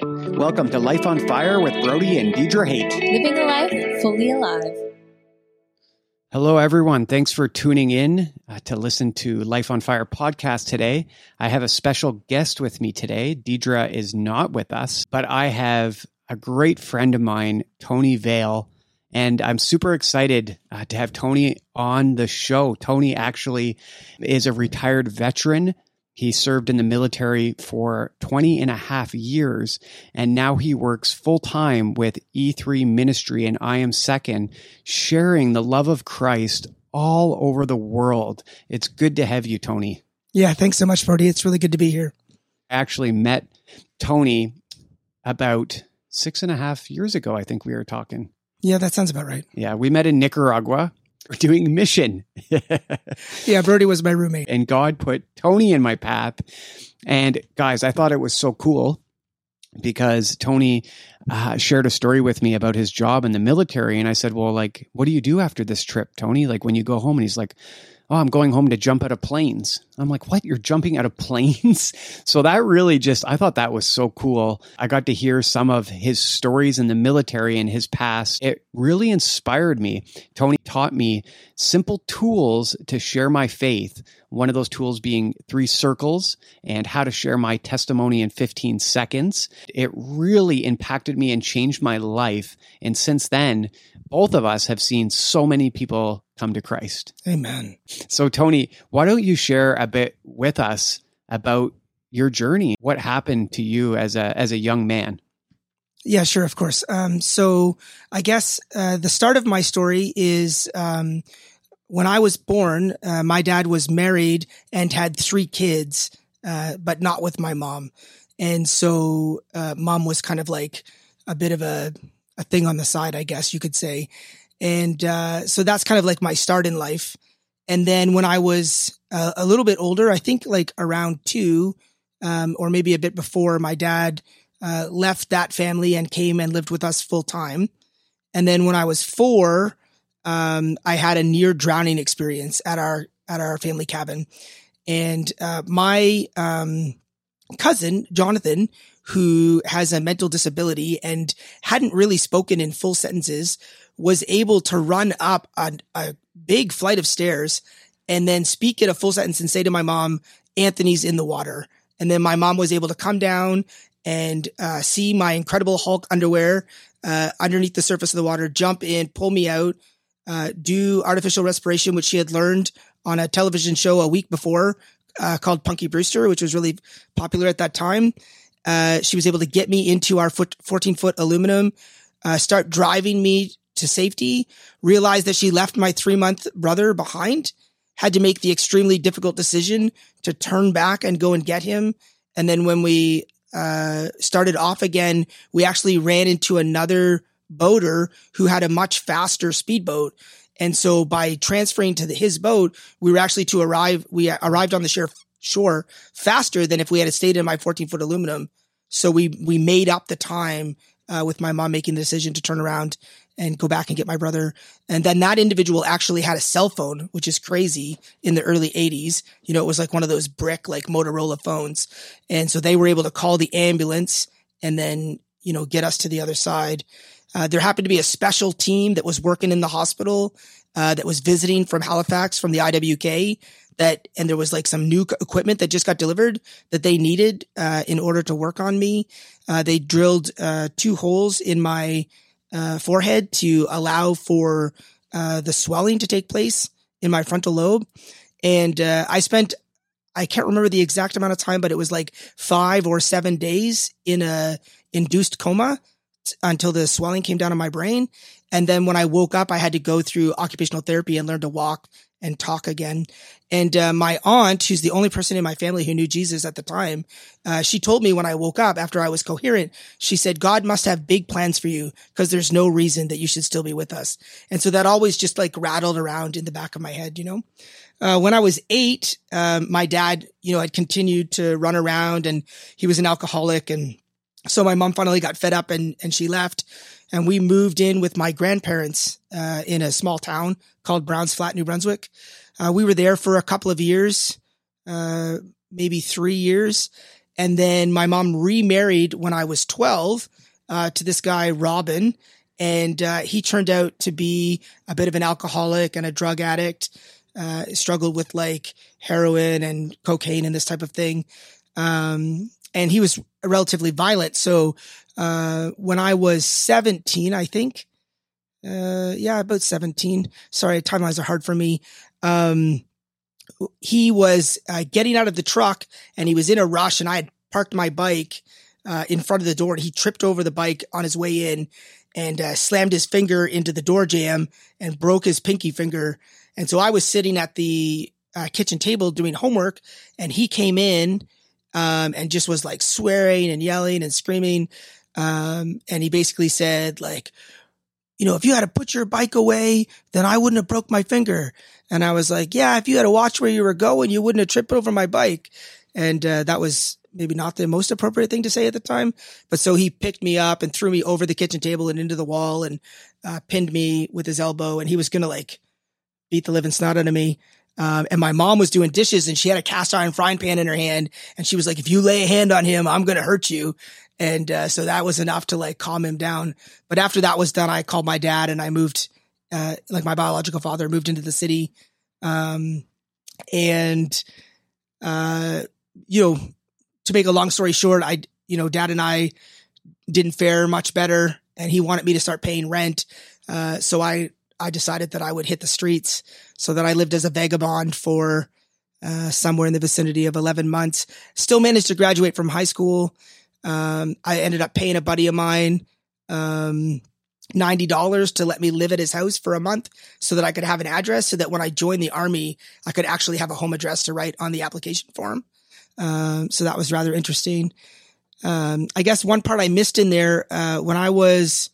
Welcome to Life on Fire with Brody and Deidre Haight. Living a life fully alive. Hello, everyone. Thanks for tuning in uh, to listen to Life on Fire podcast today. I have a special guest with me today. Deidre is not with us, but I have a great friend of mine, Tony Vail. And I'm super excited uh, to have Tony on the show. Tony actually is a retired veteran he served in the military for 20 and a half years, and now he works full time with E3 Ministry and I Am Second, sharing the love of Christ all over the world. It's good to have you, Tony. Yeah, thanks so much, Brody. It's really good to be here. I actually met Tony about six and a half years ago, I think we were talking. Yeah, that sounds about right. Yeah, we met in Nicaragua doing mission. yeah, Brody was my roommate. And God put Tony in my path. And guys, I thought it was so cool because Tony uh, shared a story with me about his job in the military. And I said, Well, like, what do you do after this trip, Tony? Like, when you go home? And he's like, oh, I'm going home to jump out of planes. I'm like, what? You're jumping out of planes? so that really just, I thought that was so cool. I got to hear some of his stories in the military and his past. It really inspired me. Tony taught me simple tools to share my faith. One of those tools being three circles and how to share my testimony in 15 seconds. It really impacted me and changed my life. And since then, both of us have seen so many people come to Christ. Amen. So, Tony, why don't you share a bit with us about your journey? What happened to you as a as a young man? Yeah, sure, of course. Um, so, I guess uh, the start of my story is um, when I was born. Uh, my dad was married and had three kids, uh, but not with my mom, and so uh, mom was kind of like a bit of a a thing on the side, I guess you could say. And uh, so that's kind of like my start in life. And then when I was uh, a little bit older, I think like around two, um, or maybe a bit before, my dad uh, left that family and came and lived with us full time. And then when I was four, um, I had a near drowning experience at our at our family cabin, and uh, my um, cousin Jonathan, who has a mental disability and hadn't really spoken in full sentences, was able to run up a, a big flight of stairs and then speak in a full sentence and say to my mom, Anthony's in the water. And then my mom was able to come down and uh, see my incredible Hulk underwear uh, underneath the surface of the water, jump in, pull me out, uh, do artificial respiration, which she had learned on a television show a week before uh, called Punky Brewster, which was really popular at that time. Uh, she was able to get me into our 14 foot aluminum, uh, start driving me to safety, realized that she left my three month brother behind, had to make the extremely difficult decision to turn back and go and get him. And then when we uh, started off again, we actually ran into another boater who had a much faster speedboat. And so by transferring to the, his boat, we were actually to arrive, we arrived on the shore, shore faster than if we had stayed in my 14 foot aluminum. So we, we made up the time uh, with my mom making the decision to turn around and go back and get my brother. And then that individual actually had a cell phone, which is crazy in the early 80s. You know, it was like one of those brick, like Motorola phones. And so they were able to call the ambulance and then, you know, get us to the other side. Uh, there happened to be a special team that was working in the hospital uh, that was visiting from Halifax from the IWK that, and there was like some new equipment that just got delivered that they needed uh, in order to work on me. Uh, they drilled uh, two holes in my uh, forehead to allow for uh, the swelling to take place in my frontal lobe. And uh, I spent, I can't remember the exact amount of time, but it was like five or seven days in a induced coma until the swelling came down in my brain. And then when I woke up, I had to go through occupational therapy and learn to walk and talk again. And uh, my aunt, who's the only person in my family who knew Jesus at the time, uh, she told me when I woke up after I was coherent, she said, God must have big plans for you because there's no reason that you should still be with us. And so that always just like rattled around in the back of my head, you know? Uh, when I was eight, um, my dad, you know, had continued to run around and he was an alcoholic. And so my mom finally got fed up and, and she left and we moved in with my grandparents uh, in a small town called Browns Flat, New Brunswick. Uh, we were there for a couple of years, uh, maybe three years. And then my mom remarried when I was 12 uh, to this guy, Robin. And uh, he turned out to be a bit of an alcoholic and a drug addict, uh, struggled with like heroin and cocaine and this type of thing. Um, and he was relatively violent. So uh, when I was 17, I think, uh, yeah, about 17. Sorry, timelines are hard for me. Um, he was uh, getting out of the truck and he was in a rush and I had parked my bike uh, in front of the door and he tripped over the bike on his way in and uh, slammed his finger into the door jamb and broke his pinky finger. And so I was sitting at the uh, kitchen table doing homework and he came in um, and just was like swearing and yelling and screaming. Um, and he basically said like, you know, if you had to put your bike away, then I wouldn't have broke my finger. And I was like, yeah, if you had to watch where you were going, you wouldn't have tripped over my bike. And uh, that was maybe not the most appropriate thing to say at the time. But so he picked me up and threw me over the kitchen table and into the wall and uh, pinned me with his elbow. And he was going to like beat the living snot out of me. Um, and my mom was doing dishes and she had a cast iron frying pan in her hand. And she was like, if you lay a hand on him, I'm going to hurt you. And, uh, so that was enough to like calm him down. But after that was done, I called my dad and I moved, uh, like my biological father moved into the city. Um, and, uh, you know, to make a long story short, I, you know, dad and I didn't fare much better and he wanted me to start paying rent. Uh, so I, I decided that I would hit the streets so that I lived as a vagabond for, uh, somewhere in the vicinity of 11 months. Still managed to graduate from high school. Um, I ended up paying a buddy of mine, um, $90 to let me live at his house for a month so that I could have an address so that when I joined the army, I could actually have a home address to write on the application form. Um, so that was rather interesting. Um, I guess one part I missed in there, uh, when I was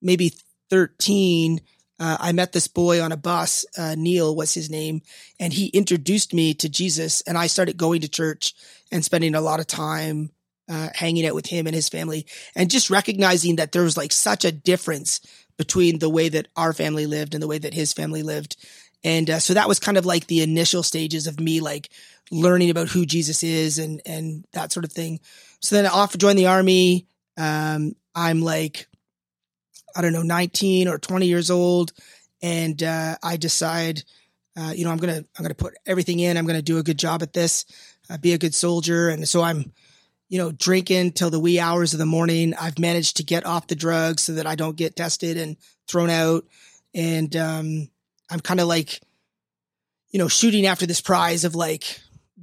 maybe 13, uh, I met this boy on a bus. Uh, Neil was his name, and he introduced me to Jesus. And I started going to church and spending a lot of time uh, hanging out with him and his family, and just recognizing that there was like such a difference between the way that our family lived and the way that his family lived. And uh, so that was kind of like the initial stages of me like learning about who Jesus is and and that sort of thing. So then off join the army. Um, I'm like, I don't know, 19 or 20 years old, and uh, I decide, uh, you know, I'm gonna I'm gonna put everything in. I'm gonna do a good job at this, uh, be a good soldier, and so I'm, you know, drinking till the wee hours of the morning. I've managed to get off the drugs so that I don't get tested and thrown out, and um, I'm kind of like, you know, shooting after this prize of like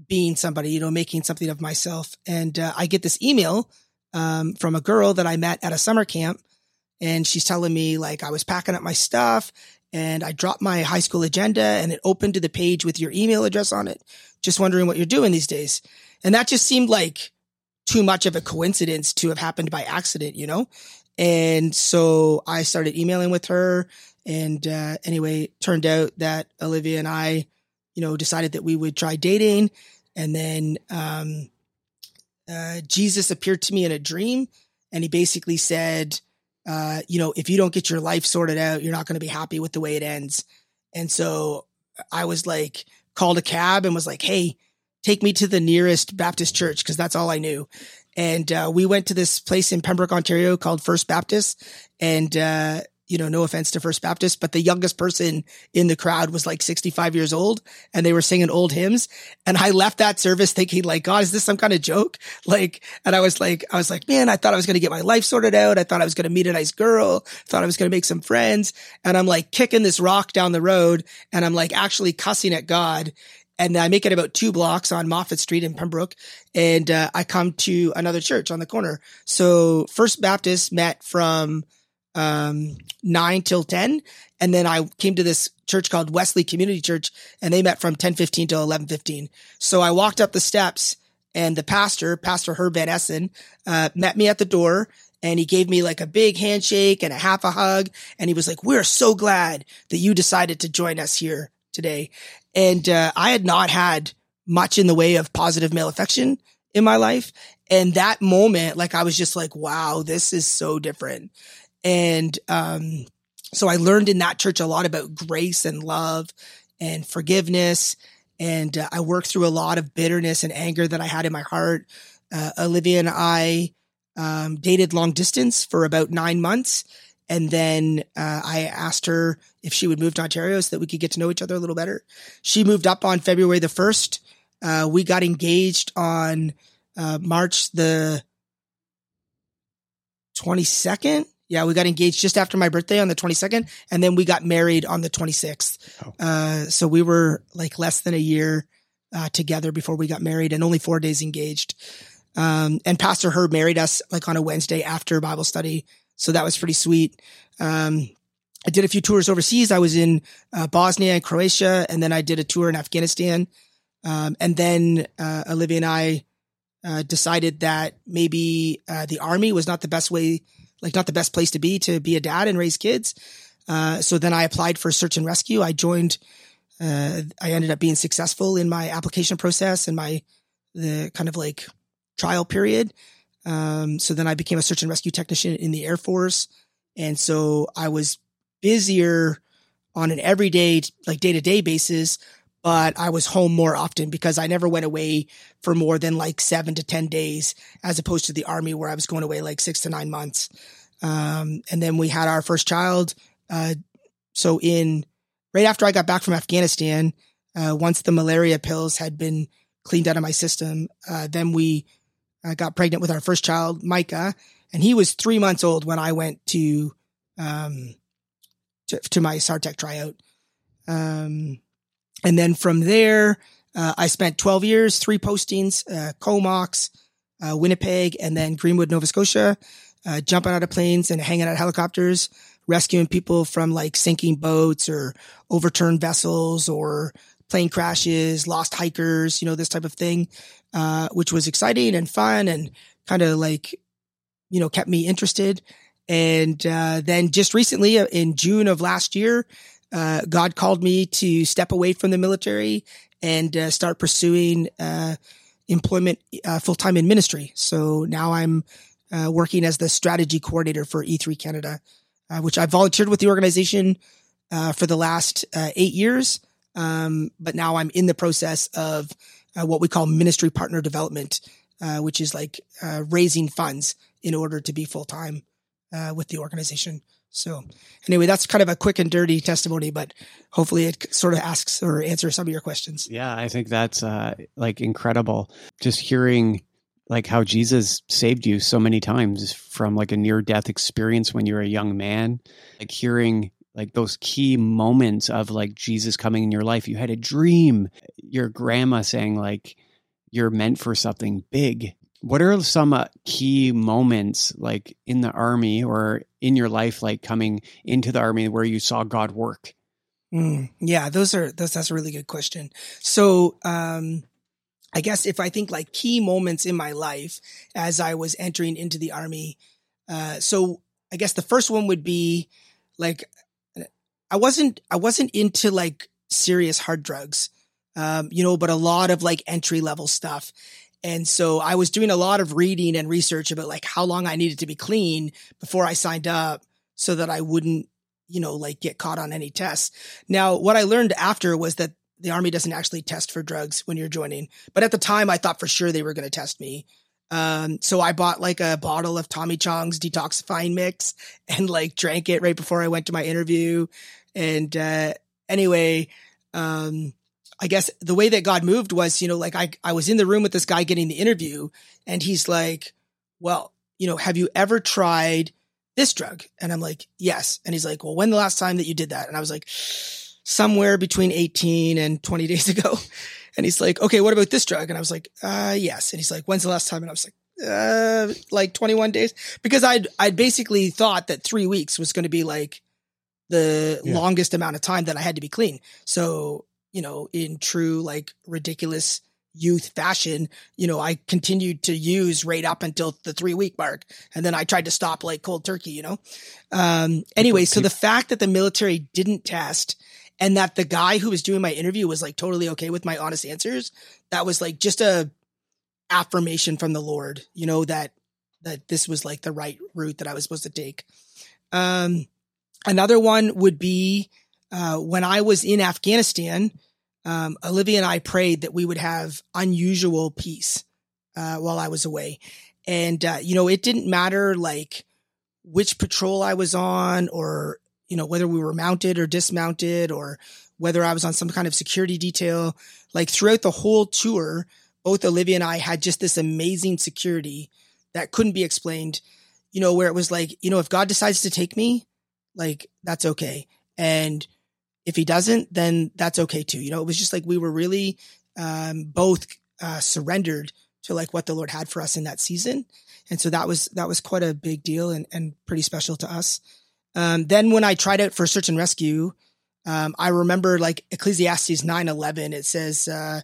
being somebody, you know, making something of myself. And uh, I get this email um, from a girl that I met at a summer camp, and she's telling me like I was packing up my stuff and I dropped my high school agenda and it opened to the page with your email address on it. Just wondering what you're doing these days. And that just seemed like too much of a coincidence to have happened by accident, you know? And so I started emailing with her. And uh, anyway, turned out that Olivia and I, you know, decided that we would try dating. And then um, uh, Jesus appeared to me in a dream, and he basically said, uh, you know, if you don't get your life sorted out, you're not going to be happy with the way it ends. And so I was like, called a cab and was like, hey, take me to the nearest Baptist church because that's all I knew. And uh, we went to this place in Pembroke, Ontario called First Baptist. And uh, you know, no offense to First Baptist, but the youngest person in the crowd was like 65 years old and they were singing old hymns. And I left that service thinking like, God, is this some kind of joke? Like, and I was like, I was like, man, I thought I was going to get my life sorted out. I thought I was going to meet a nice girl. Thought I was going to make some friends. And I'm like kicking this rock down the road and I'm like actually cussing at God. And I make it about two blocks on Moffat Street in Pembroke. And uh, I come to another church on the corner. So First Baptist met from um, nine till 10. And then I came to this church called Wesley Community Church and they met from 1015 till 1115. So I walked up the steps and the pastor, Pastor Herb Van Essen, uh, met me at the door and he gave me like a big handshake and a half a hug. And he was like, we're so glad that you decided to join us here today. And, uh, I had not had much in the way of positive male affection in my life. And that moment, like I was just like, wow, this is so different. And um, so I learned in that church a lot about grace and love and forgiveness. And uh, I worked through a lot of bitterness and anger that I had in my heart. uh, Olivia and I um, dated long distance for about nine months. And then uh, I asked her if she would move to Ontario so that we could get to know each other a little better. She moved up on February the 1st. Uh, we got engaged on uh, March the 22nd. Yeah, we got engaged just after my birthday on the 22nd. And then we got married on the 26th. Oh. Uh, so we were like less than a year uh, together before we got married and only four days engaged. Um, and Pastor Herb married us like on a Wednesday after Bible study. So that was pretty sweet. Um, I did a few tours overseas. I was in uh, Bosnia and Croatia, and then I did a tour in Afghanistan. Um, and then uh, Olivia and I uh, decided that maybe uh, the army was not the best way, like not the best place to be to be a dad and raise kids. Uh, so then I applied for search and rescue. I joined. Uh, I ended up being successful in my application process and my the kind of like trial period. Um, so then I became a search and rescue technician in the Air Force. And so I was busier on an everyday, like day to day basis, but I was home more often because I never went away for more than like seven to 10 days, as opposed to the army where I was going away like six to nine months. Um, and then we had our first child. Uh, so in right after I got back from Afghanistan, uh, once the malaria pills had been cleaned out of my system, uh, then we uh, got pregnant with our first child, Micah, and he was three months old when I went to um, to, to my SAR Tech tryout. Um, and then from there, uh, I spent 12 years, three postings, uh, Comox, uh, Winnipeg, and then Greenwood, Nova Scotia, uh, jumping out of planes and hanging out helicopters, rescuing people from like sinking boats or overturned vessels or plane crashes, lost hikers, you know, this type of thing, uh, which was exciting and fun and kind of like, you know, kept me interested. And uh, then just recently, in June of last year, uh, God called me to step away from the military and uh, start pursuing uh, employment uh, full time in ministry. So now I'm uh, working as the strategy coordinator for E3 Canada, which I volunteered with the organization for the last eight years. Um, but now I'm in the process of what we call ministry partner development, which is like raising funds in order to be full time with the organization. So anyway, that's kind of a quick and dirty testimony, but hopefully it sort of asks or answers some of your questions. Yeah, I think that's uh, like incredible. Just hearing like how Jesus saved you so many times from like a near death experience when you were a young man, like hearing like those key moments of like Jesus coming in your life. You had a dream, your grandma saying like you're meant for something big. What are some uh, key moments like in the army or in your life, like coming into the army where you saw God work? Mm, yeah, those are those. That's a really good question. So, um, I guess if I think like key moments in my life as I was entering into the army, uh, so I guess the first one would be like I wasn't I wasn't into like serious hard drugs, um, you know, but a lot of like entry level stuff. And so I was doing a lot of reading and research about like how long I needed to be clean before I signed up so that I wouldn't, you know, like get caught on any tests. Now, what I learned after was that the army doesn't actually test for drugs when you're joining. But at the time I thought for sure they were going to test me. Um, so I bought like a bottle of Tommy Chong's detoxifying mix and like drank it right before I went to my interview. And, uh, anyway, um, I guess the way that God moved was, you know, like I, I was in the room with this guy getting the interview and he's like, well, you know, have you ever tried this drug? And I'm like, yes. And he's like, well, when the last time that you did that? And I was like, somewhere between 18 and 20 days ago. And he's like, okay, what about this drug? And I was like, uh, yes. And he's like, when's the last time? And I was like, uh, like 21 days because I'd, I'd basically thought that three weeks was going to be like the Yeah. longest amount of time that I had to be clean. So, you know, in true like ridiculous youth fashion, you know, I continued to use right up until the three week mark. And then I tried to stop like cold turkey, you know? Um, anyway, so the fact that the military didn't test and that the guy who was doing my interview was like totally okay with my honest answers, that was like just a affirmation from the Lord, you know, that, that this was like the right route that I was supposed to take. Um, another one would be, uh, when I was in Afghanistan, um, Olivia and I prayed that we would have unusual peace uh, while I was away. And, uh, you know, it didn't matter like which patrol I was on or, you know, whether we were mounted or dismounted or whether I was on some kind of security detail. Like throughout the whole tour, both Olivia and I had just this amazing security that couldn't be explained, you know, where it was like, you know, if God decides to take me, like that's okay. And if he doesn't, then that's okay too. You know, it was just like we were really um, both uh, surrendered to like what the Lord had for us in that season. And so that was that was quite a big deal and, and pretty special to us. Um, then when I tried out for search and rescue, um, I remember like Ecclesiastes nine eleven. It says, uh,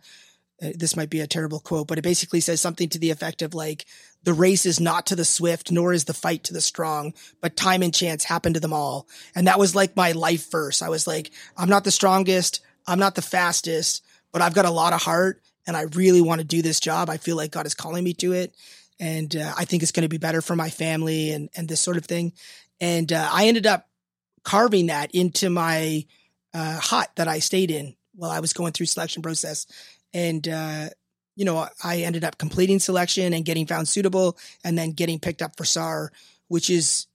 this might be a terrible quote, but it basically says something to the effect of like, the race is not to the swift, nor is the fight to the strong, but time and chance happen to them all. And that was like my life verse. I was like, I'm not the strongest. I'm not the fastest, but I've got a lot of heart and I really want to do this job. I feel like God is calling me to it. And uh, I think it's going to be better for my family and, and this sort of thing. And uh, I ended up carving that into my uh, hut that I stayed in while I was going through selection process and uh, you know I ended up completing selection and getting found suitable, and then getting picked up for SAR, which is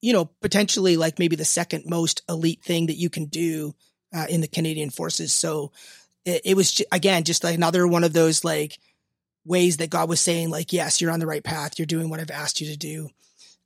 you know potentially like maybe the second most elite thing that you can do uh, in the Canadian Forces. So it, it was again just like another one of those like ways that God was saying like, yes, you're on the right path. You're doing what I've asked you to do.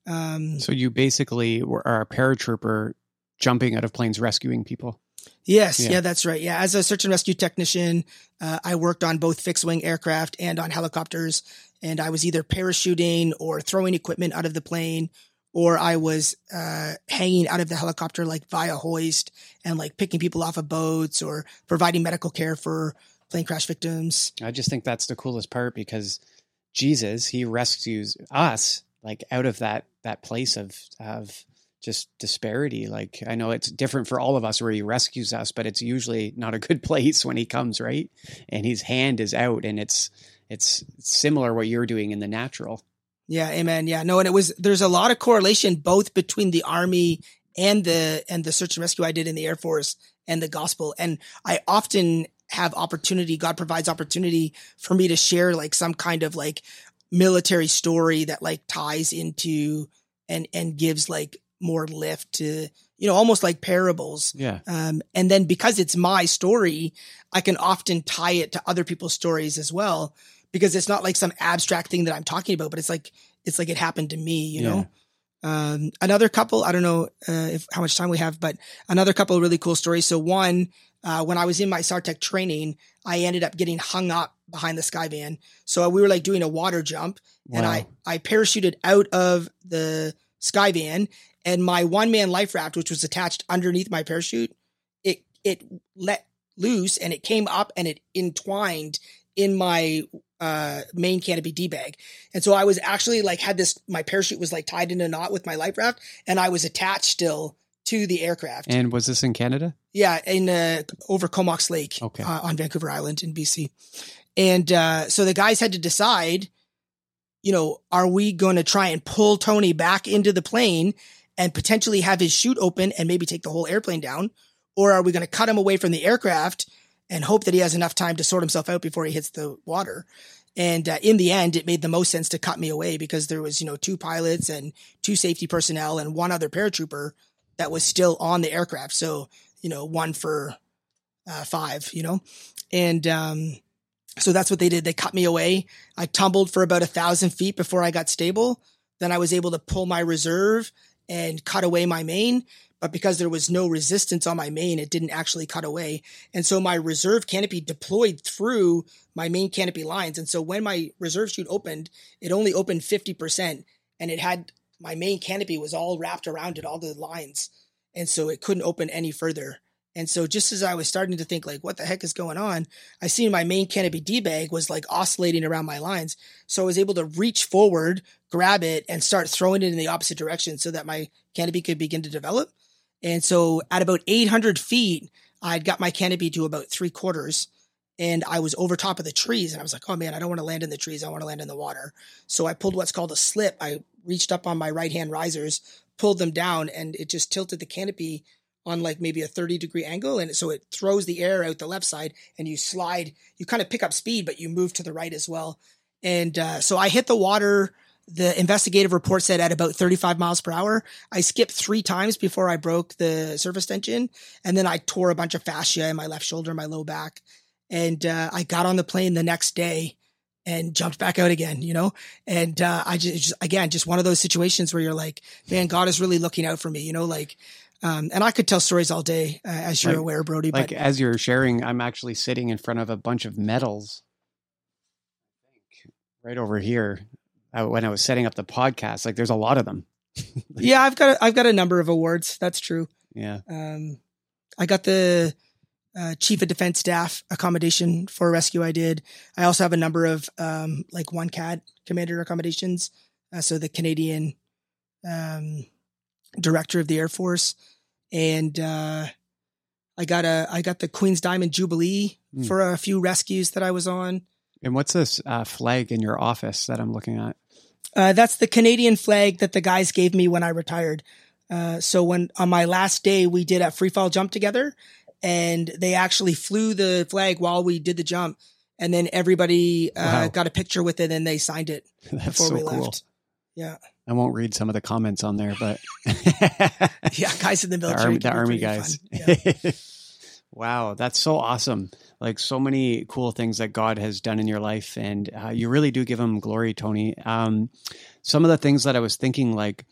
Um, so you basically are a paratrooper jumping out of planes, rescuing people. Yes, yeah. yeah. that's right. Yeah, as a search and rescue technician, uh, I worked on both fixed wing aircraft and on helicopters, and I was either parachuting or throwing equipment out of the plane, or I was uh, hanging out of the helicopter like via hoist and like picking people off of boats or providing medical care for plane crash victims. I just think that's the coolest part because Jesus, he rescues us like out of that that place of of just disparity. Like I know it's different for all of us where he rescues us, but it's usually not a good place when he comes, right? And his hand is out and it's it's similar what you're doing in the natural. Yeah, amen. Yeah. No, and it was there's a lot of correlation both between the army and the and the search and rescue I did in the Air Force and the gospel. And I often have opportunity, God provides opportunity for me to share like some kind of like military story that like ties into and and gives like more lift to you know almost like parables. Yeah. Um, and then because it's my story i can often tie it to other people's stories as well because it's not like some abstract thing that i'm talking about but it's like it's like it happened to me you yeah. know um, another couple i don't know uh, if how much time we have but another couple of really cool stories. So one uh, when i was in my SAR Tech training i ended up getting hung up behind the skyvan so we were like doing a water jump wow. and i i parachuted out of the skyvan and my one man life raft, which was attached underneath my parachute, it it let loose and it came up and it entwined in my uh, main canopy D bag. And so I was actually like had this my parachute was like tied in a knot with my life raft and I was attached still to the aircraft. And was this in Canada? Yeah, in uh, over Comox Lake okay. uh, on Vancouver Island in BC. And uh, so the guys had to decide, you know, are we going to try and pull Tony back into the plane and potentially have his chute open and maybe take the whole airplane down? Or are we going to cut him away from the aircraft and hope that he has enough time to sort himself out before he hits the water? And uh, in the end, it made the most sense to cut me away because there was, you know, two pilots and two safety personnel and one other paratrooper that was still on the aircraft. So, you know, one for uh, five, you know, and um, so that's what they did. They cut me away. I tumbled for about a thousand feet before I got stable. Then I was able to pull my reserve and cut away my main. But because there was no resistance on my main, it didn't actually cut away. And so my reserve canopy deployed through my main canopy lines. And so when my reserve chute opened, it only opened 50% and it had my main canopy was all wrapped around it, all the lines. And so it couldn't open any further. And so just as I was starting to think like, what the heck is going on? I seen my main canopy D bag was like oscillating around my lines. So I was able to reach forward, grab it and start throwing it in the opposite direction so that my canopy could begin to develop. And so at about 800 feet, I'd got my canopy to about three quarters and I was over top of the trees and I was like, oh man, I don't want to land in the trees. I want to land in the water. So I pulled what's called a slip. I reached up on my right hand risers, pulled them down and it just tilted the canopy on like maybe a 30 degree angle. And so it throws the air out the left side and you slide, you kind of pick up speed, but you move to the right as well. And uh, so I hit the water. The investigative report said at about 35 miles per hour. I skipped three times before I broke the surface tension. And then I tore a bunch of fascia in my left shoulder, my low back. And uh, I got on the plane the next day and jumped back out again, you know? And uh, I just, just, again, just one of those situations where you're like, man, God is really looking out for me, you know? Like, um, and I could tell stories all day, uh, as you're Like- aware, Brody. Like but as you're sharing, I'm actually sitting in front of a bunch of medals right over here. When I was setting up the podcast, like there's a lot of them. yeah, I've got, a, I've got a number of awards. That's true. Yeah. Um, I got the uh, chief of defense staff accommodation for a rescue I did. I also have a number of um, like one CAD commander accommodations. Uh, so the Canadian um, director of the Air Force, and uh, I got a I got the Queen's Diamond Jubilee Hmm. for a few rescues that I was on. And what's this uh, flag in your office that I'm looking at? Uh, that's the Canadian flag that the guys gave me when I retired. Uh, so when on my last day we did a free fall jump together, and they actually flew the flag while we did the jump, and then everybody uh, Wow. got a picture with it and they signed it That's before so we cool. left. Yeah, I won't read some of the comments on there, but yeah, guys in the the military, army, the army guys. Wow, that's so awesome! Like so many cool things that God has done in your life, and uh, you really do give Him glory, Tony. Um, some of the things that I was thinking, like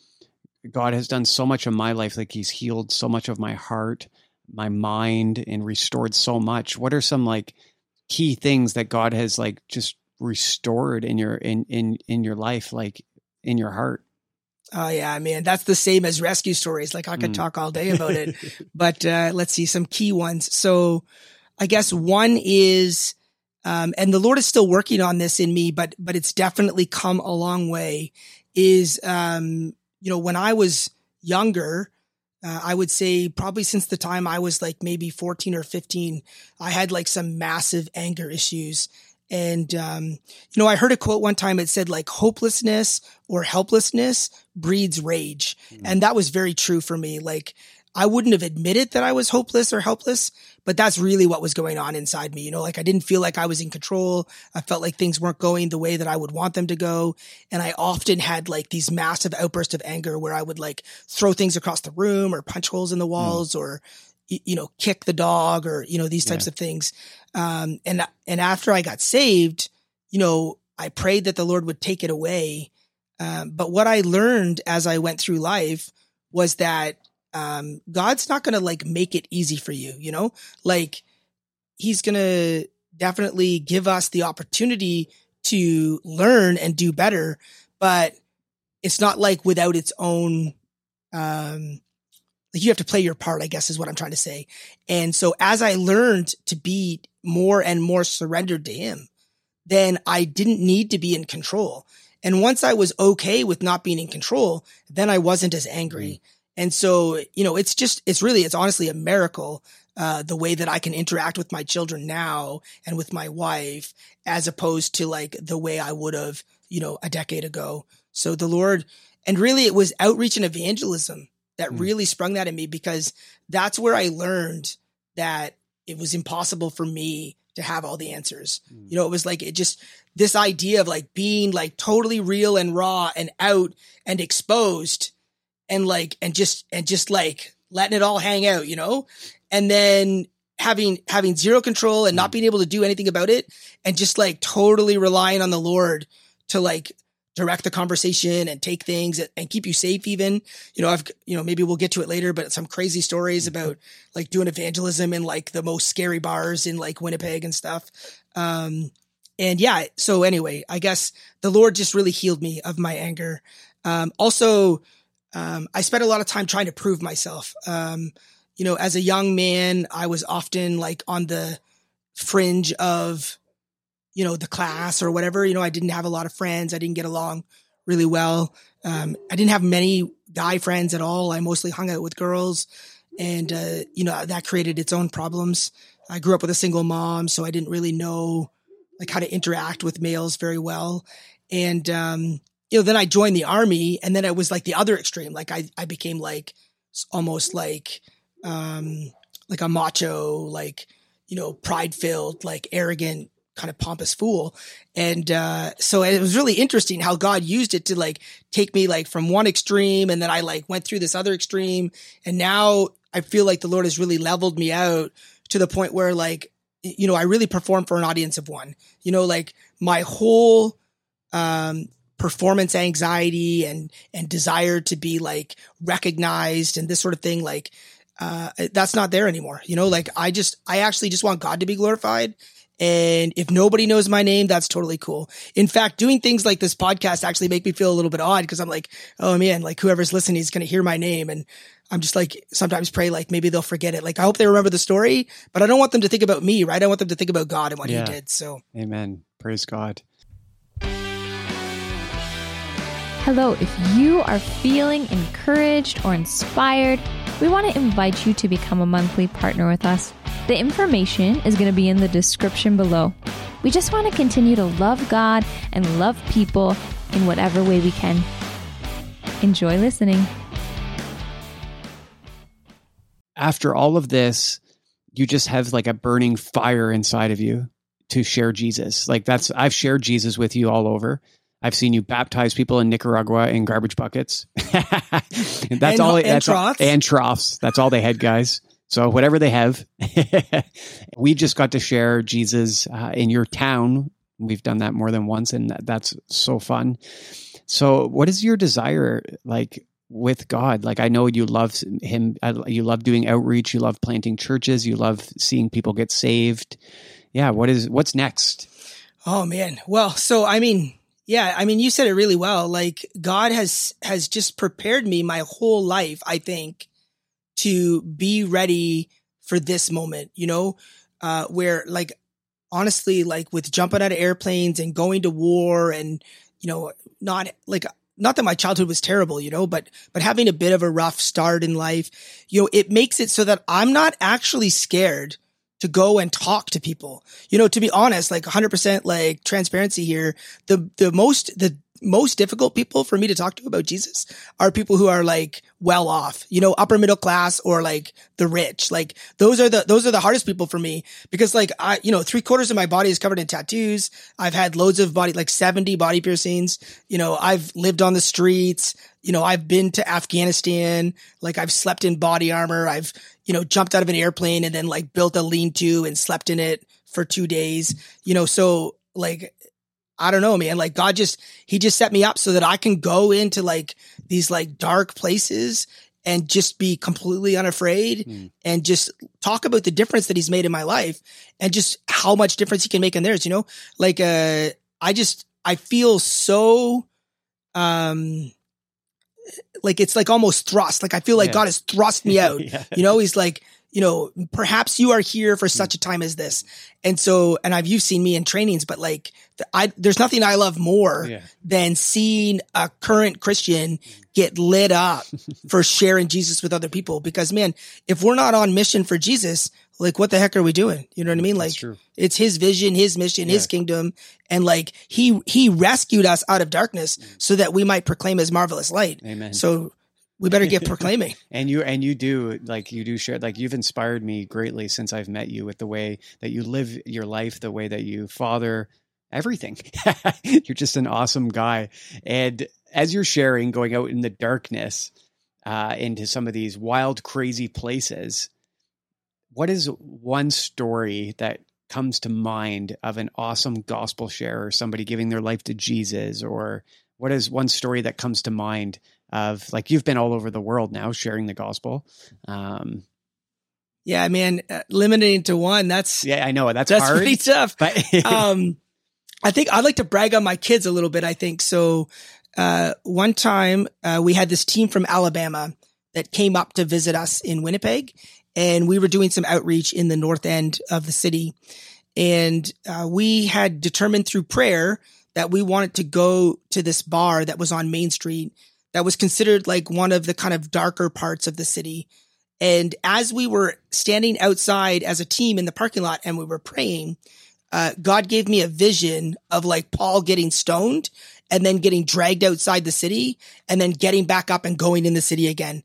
God has done so much in my life, like He's healed so much of my heart, my mind, and restored so much. What are some like key things that God has like just restored in your in in in your life, like in your heart? Oh yeah, man, that's the same as rescue stories. Like I could Mm. talk all day about it. but uh, let's see some key ones. So I guess one is, um, and the Lord is still working on this in me, but but it's definitely come a long way. Is um, you know when I was younger, uh, I would say probably since the time I was like maybe fourteen or fifteen, I had like some massive anger issues. And um, you know, I heard a quote one time. It said like hopelessness or helplessness breeds rage, Mm. and that was very true for me. Like I wouldn't have admitted that I was hopeless or helpless, but that's really what was going on inside me. You know, like I didn't feel like I was in control. I felt like things weren't going the way that I would want them to go. And I often had like these massive outbursts of anger where I would like throw things across the room or punch holes in the walls or, y- you know, kick the dog or, you know, these types Yeah. of things. Um, and, and after I got saved, you know, I prayed that the Lord would take it away. Um, but what I learned as I went through life was that um, God's not going to like make it easy for you, you know, like he's going to definitely give us the opportunity to learn and do better, but it's not like without its own, um, like you have to play your part, I guess is what I'm trying to say. And so as I learned to be more and more surrendered to him, then I didn't need to be in control. And once I was okay with not being in control, then I wasn't as angry. And so, you know, it's just, it's really, it's honestly a miracle, uh, the way that I can interact with my children now and with my wife, as opposed to like the way I would have, you know, a decade ago. So the Lord, and really it was outreach and evangelism that Mm. really sprung that in me because that's where I learned that it was impossible for me to have all the answers. Mm. You know, it was like, it just, this idea of like being like totally real and raw and out and exposed and like and just and just like letting it all hang out you know and then having having zero control and not being able to do anything about it and just like totally relying on the lord to like direct the conversation and take things and, keep you safe even. You know i've you know maybe we'll get to it later but some crazy stories about like doing evangelism in like the most scary bars in like winnipeg and stuff. Um and yeah so anyway i guess the lord just really healed me of my anger. Um also um, I spent a lot of time trying to prove myself. Um, you know, as a young man, I was often like on the fringe of, you know, the class or whatever. You know, I didn't have a lot of friends. I didn't get along really well. Um, I didn't have many guy friends at all. I mostly hung out with girls. And, uh, you know, that created its own problems. I grew up with a single mom, so I didn't really know like how to interact with males very well. And, um, you know, then I joined the army and then it was like the other extreme. Like I, I became like almost like, um, like a macho, like, you know, pride filled, like arrogant kind of pompous fool. And, uh, so it was really interesting how God used it to like take me like from one extreme. And then I like went through this other extreme. And now I feel like the Lord has really leveled me out to the point where like, you know, I really perform for an audience of one, you know, like my whole, um, performance anxiety and, and desire to be like recognized and this sort of thing. Like, uh, that's not there anymore. You know, like I just, I actually just want God to be glorified. And if nobody knows my name, that's totally cool. In fact, doing things like this podcast actually make me feel a little bit odd because I'm like, oh man, like whoever's listening is going to hear my name. And I'm just like, sometimes pray like maybe they'll forget it. Like I hope they remember the story, but I don't want them to think about me, right? I want them to think about God and what Yeah. he did. So Amen. Praise God. Hello, if you are feeling encouraged or inspired, we want to invite you to become a monthly partner with us. The information is going to be in the description below. We just want to continue to love God and love people in whatever way we can. Enjoy listening. After all of this, you just have like a burning fire inside of you to share Jesus. Like that's I've shared Jesus with you all over. I've seen you baptize people in Nicaragua in garbage buckets. that's And- all. and that's all- troughs. and troughs. That's all they had, guys. So whatever they have, we just got to share Jesus uh, in your town. We've done that more than once, and that, that's so fun. So, what is your desire like with God? Like, I know you love Him. uh, You love doing outreach. You love planting churches. You love seeing people get saved. Yeah. What is what's next? Oh man. Well, so I mean, yeah, I mean, you said it really well. Like God has has just prepared me my whole life, I think, to be ready for this moment, you know, uh, where like honestly, like with jumping out of airplanes and going to war and, you know, not like not that my childhood was terrible, you know, but but having a bit of a rough start in life, you know, it makes it so that I'm not actually scared to go and talk to people. You know, to be honest, like 100% like transparency here, the the most the most difficult people for me to talk to about Jesus are people who are like well off, you know, upper middle class or like the rich. Like those are the those are the hardest people for me because like I, you know, three quarters of my body is covered in tattoos. I've had loads of body like 70 body piercings. You know, I've lived on the streets. You know, I've been to Afghanistan. Like I've slept in body armor. I've, you know, jumped out of an airplane and then like built a lean to and slept in it for two days. You know, so like I don't know, man. Like God just, he just set me up so that I can go into like these like dark places and just be completely unafraid Mm. and just talk about the difference that he's made in my life and just how much difference he can make in theirs, you know? Like, uh, I just, I feel so, um, like it's like almost thrust. Like I feel like Yeah. God has thrust me out. Yeah. You know, he's like, you know, perhaps you are here for such hmm. a time as this. And so, and I've, you've seen me in trainings, but like, I, there's nothing I love more Yeah. than seeing a current Christian hmm. get lit up for sharing Jesus with other people. Because man, if we're not on mission for Jesus, like what the heck are we doing? You know what I mean? Like it's his vision, his mission, his kingdom. And like he, he rescued us out of darkness hmm. so that we might proclaim his marvelous light. Amen. So we better get proclaiming. and you and you do like you do share like you've inspired me greatly since I've met you with the way that you live your life, the way that you father everything. you're just an awesome guy. And as you're sharing, going out in the darkness uh, into some of these wild, crazy places, what is one story that comes to mind of an awesome gospel share or somebody giving their life to Jesus? Or what is one story that comes to mind of like you've been all over the world now sharing the gospel? Um, Yeah, man, uh, limiting to one. That's, yeah, I know that's, that's hard, pretty tough. but um, I think I'd like to brag on my kids a little bit. I think so. Uh, one time, uh, we had this team from Alabama that came up to visit us in Winnipeg and we were doing some outreach in the north end of the city. And, uh, we had determined through prayer that we wanted to go to this bar that was on Main Street that was considered like one of the kind of darker parts of the city. And as we were standing outside as a team in the parking lot and we were praying, uh, God gave me a vision of like Paul getting stoned and then getting dragged outside the city and then getting back up and going in the city again.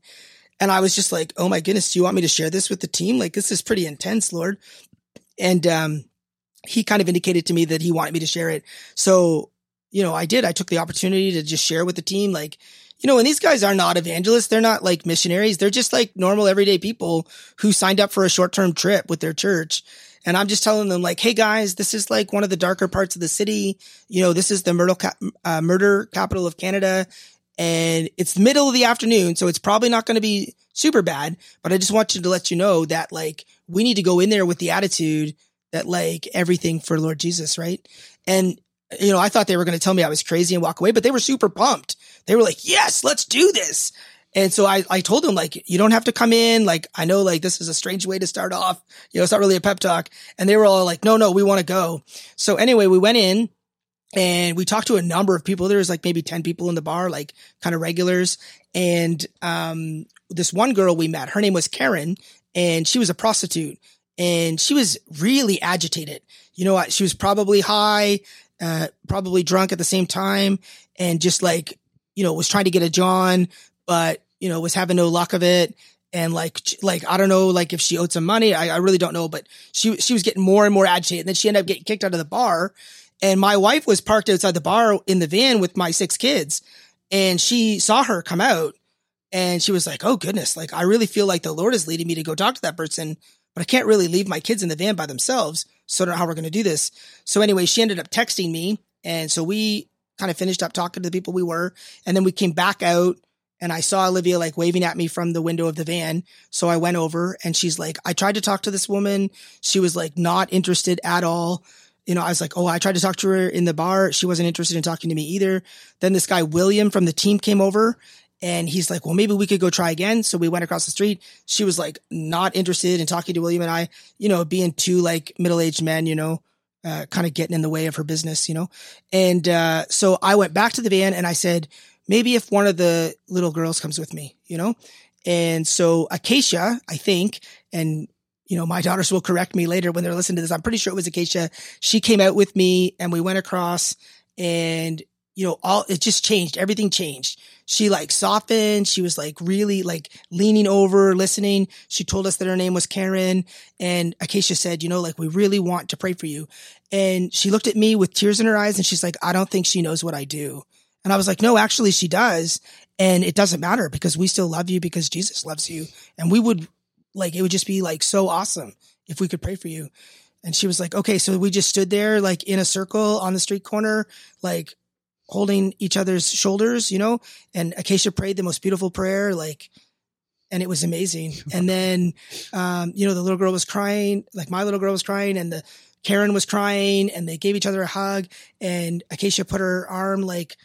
And I was just like, Oh my goodness, do you want me to share this with the team? Like, this is pretty intense, Lord. And, um, he kind of indicated to me that he wanted me to share it. So, you know, I did. I took the opportunity to just share with the team, like, you know, and these guys are not evangelists. They're not like missionaries. They're just like normal everyday people who signed up for a short term trip with their church. And I'm just telling them like, Hey guys, this is like one of the darker parts of the city. You know, this is the murder, uh, murder capital of Canada and it's the middle of the afternoon. So it's probably not going to be super bad, but I just want you to let you know that like we need to go in there with the attitude that like everything for Lord Jesus. Right. And you know, I thought they were going to tell me I was crazy and walk away, but they were super pumped. They were like, yes, let's do this. And so I, I told them like, you don't have to come in. Like, I know like this is a strange way to start off. You know, it's not really a pep talk. And they were all like, no, no, we want to go. So anyway, we went in and we talked to a number of people. There was like maybe 10 people in the bar, like kind of regulars. And, um, this one girl we met, her name was Karen and she was a prostitute and she was really agitated. You know what? She was probably high, uh, probably drunk at the same time and just like you know, was trying to get a John, but, you know, was having no luck of it. And like, like, I don't know, like if she owed some money, I, I really don't know, but she, she was getting more and more agitated. And then she ended up getting kicked out of the bar. And my wife was parked outside the bar in the van with my six kids. And she saw her come out and she was like, Oh goodness, like I really feel like the Lord is leading me to go talk to that person, but I can't really leave my kids in the van by themselves. So I how we're going to do this. So anyway, she ended up texting me. And so we kind of finished up talking to the people we were. And then we came back out and I saw Olivia like waving at me from the window of the van. So I went over and she's like, I tried to talk to this woman. She was like not interested at all. You know, I was like, oh, I tried to talk to her in the bar. She wasn't interested in talking to me either. Then this guy, William from the team came over and he's like, well, maybe we could go try again. So we went across the street. She was like not interested in talking to William and I, you know, being two like middle aged men, you know, uh, kind of getting in the way of her business, you know? And, uh, so I went back to the van and I said, maybe if one of the little girls comes with me, you know? And so Acacia, I think, and, you know, my daughters will correct me later when they're listening to this. I'm pretty sure it was Acacia. She came out with me and we went across and you know, all it just changed. Everything changed. She like softened. She was like really like leaning over, listening. She told us that her name was Karen. And Acacia said, you know, like we really want to pray for you. And she looked at me with tears in her eyes and she's like, I don't think she knows what I do. And I was like, no, actually she does. And it doesn't matter because we still love you because Jesus loves you. And we would like, it would just be like so awesome if we could pray for you. And she was like, okay, so we just stood there like in a circle on the street corner, like holding each other's shoulders, you know, and Acacia prayed the most beautiful prayer, like, and it was amazing. And then, um, you know, the little girl was crying, like my little girl was crying and the Karen was crying and they gave each other a hug and Acacia put her arm, like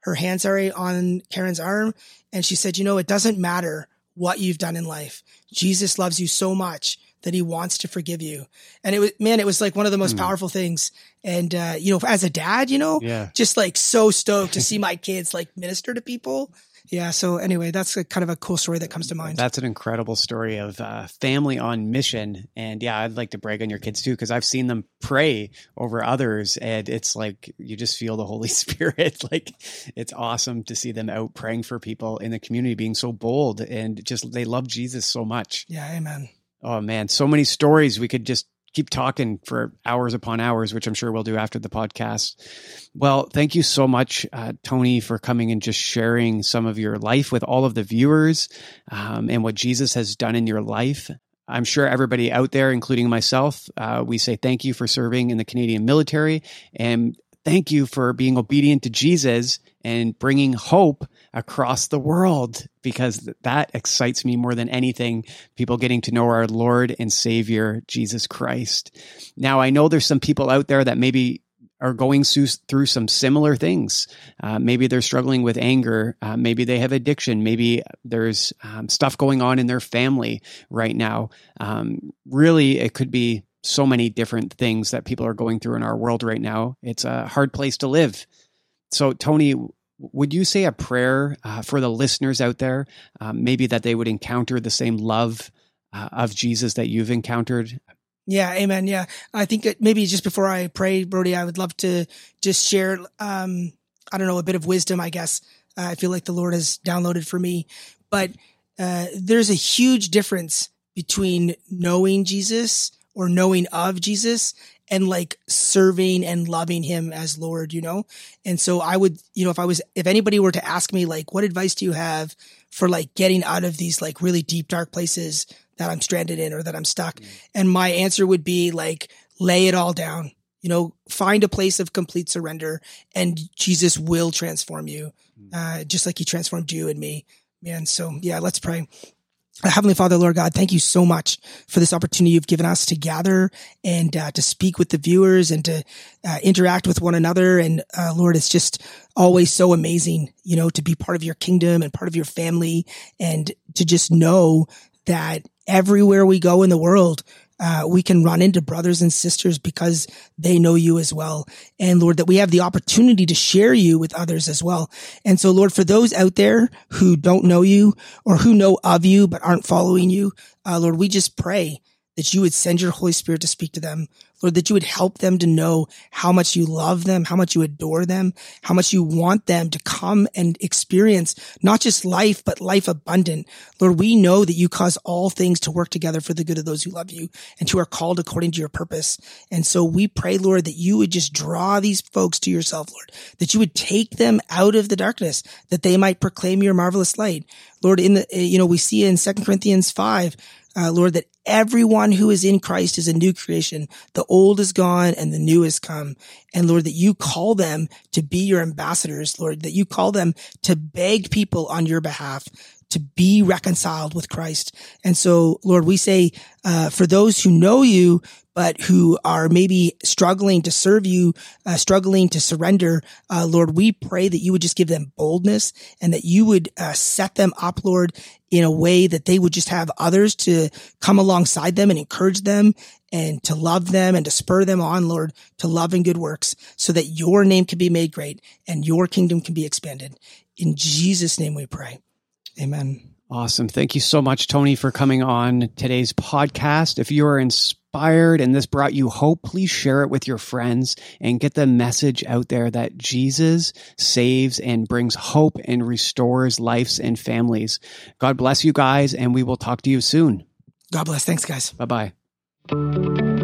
her hand, sorry, on Karen's arm. And she said, you know, it doesn't matter what you've done in life. Jesus loves you so much that he wants to forgive you. And it was, man, it was like one of the most mm. powerful things. And, uh, you know, as a dad, you know, yeah. just like so stoked to see my kids like minister to people. Yeah. So anyway, that's a, kind of a cool story that comes to mind. That's an incredible story of uh, family on mission. And yeah, I'd like to brag on your kids too, because I've seen them pray over others and it's like you just feel the Holy Spirit. like it's awesome to see them out praying for people in the community, being so bold and just they love Jesus so much. Yeah. Amen. Oh man, so many stories. We could just keep talking for hours upon hours, which I'm sure we'll do after the podcast. Well, thank you so much, uh, Tony, for coming and just sharing some of your life with all of the viewers um, and what Jesus has done in your life. I'm sure everybody out there, including myself, uh, we say thank you for serving in the Canadian military and thank you for being obedient to Jesus and bringing hope across the world because that excites me more than anything. People getting to know our Lord and Savior, Jesus Christ. Now, I know there's some people out there that maybe are going through some similar things. Uh, maybe they're struggling with anger. Uh, maybe they have addiction. Maybe there's um, stuff going on in their family right now. Um, really, it could be so many different things that people are going through in our world right now. It's a hard place to live. So, Tony, would you say a prayer uh, for the listeners out there, um, maybe that they would encounter the same love uh, of Jesus that you've encountered? Yeah, amen. Yeah, I think maybe just before I pray, Brody, I would love to just share, um, I don't know, a bit of wisdom, I guess. Uh, I feel like the Lord has downloaded for me, but uh, there's a huge difference between knowing Jesus or knowing of Jesus and like serving and loving him as Lord, you know? And so I would, you know, if I was, if anybody were to ask me, like, what advice do you have for like getting out of these like really deep, dark places that I'm stranded in or that I'm stuck? Mm. And my answer would be like, lay it all down, you know, find a place of complete surrender and Jesus will transform you, mm. uh, just like he transformed you and me. Man. So yeah, let's pray. Heavenly Father, Lord God, thank you so much for this opportunity you've given us to gather and uh, to speak with the viewers and to uh, interact with one another. And uh, Lord, it's just always so amazing, you know, to be part of your kingdom and part of your family and to just know that everywhere we go in the world, uh, we can run into brothers and sisters because they know you as well. And Lord, that we have the opportunity to share you with others as well. And so, Lord, for those out there who don't know you or who know of you but aren't following you, uh, Lord, we just pray that you would send your Holy Spirit to speak to them. Lord, that you would help them to know how much you love them, how much you adore them, how much you want them to come and experience not just life, but life abundant. Lord, we know that you cause all things to work together for the good of those who love you and who are called according to your purpose. And so we pray, Lord, that you would just draw these folks to yourself, Lord, that you would take them out of the darkness, that they might proclaim your marvelous light. Lord, in the, you know, we see in Second Corinthians 5, uh, Lord, that everyone who is in Christ is a new creation. The old is gone and the new has come. And Lord, that you call them to be your ambassadors, Lord, that you call them to beg people on your behalf to be reconciled with Christ. And so, Lord, we say, uh, for those who know you, but who are maybe struggling to serve you, uh, struggling to surrender, uh, Lord, we pray that you would just give them boldness and that you would uh, set them up, Lord, in a way that they would just have others to come alongside them and encourage them and to love them and to spur them on, Lord, to love and good works so that your name can be made great and your kingdom can be expanded. In Jesus' name we pray. Amen. Awesome. Thank you so much, Tony, for coming on today's podcast. If you are inspired and this brought you hope, please share it with your friends and get the message out there that Jesus saves and brings hope and restores lives and families. God bless you guys, and we will talk to you soon. God bless. Thanks, guys. Bye bye. Música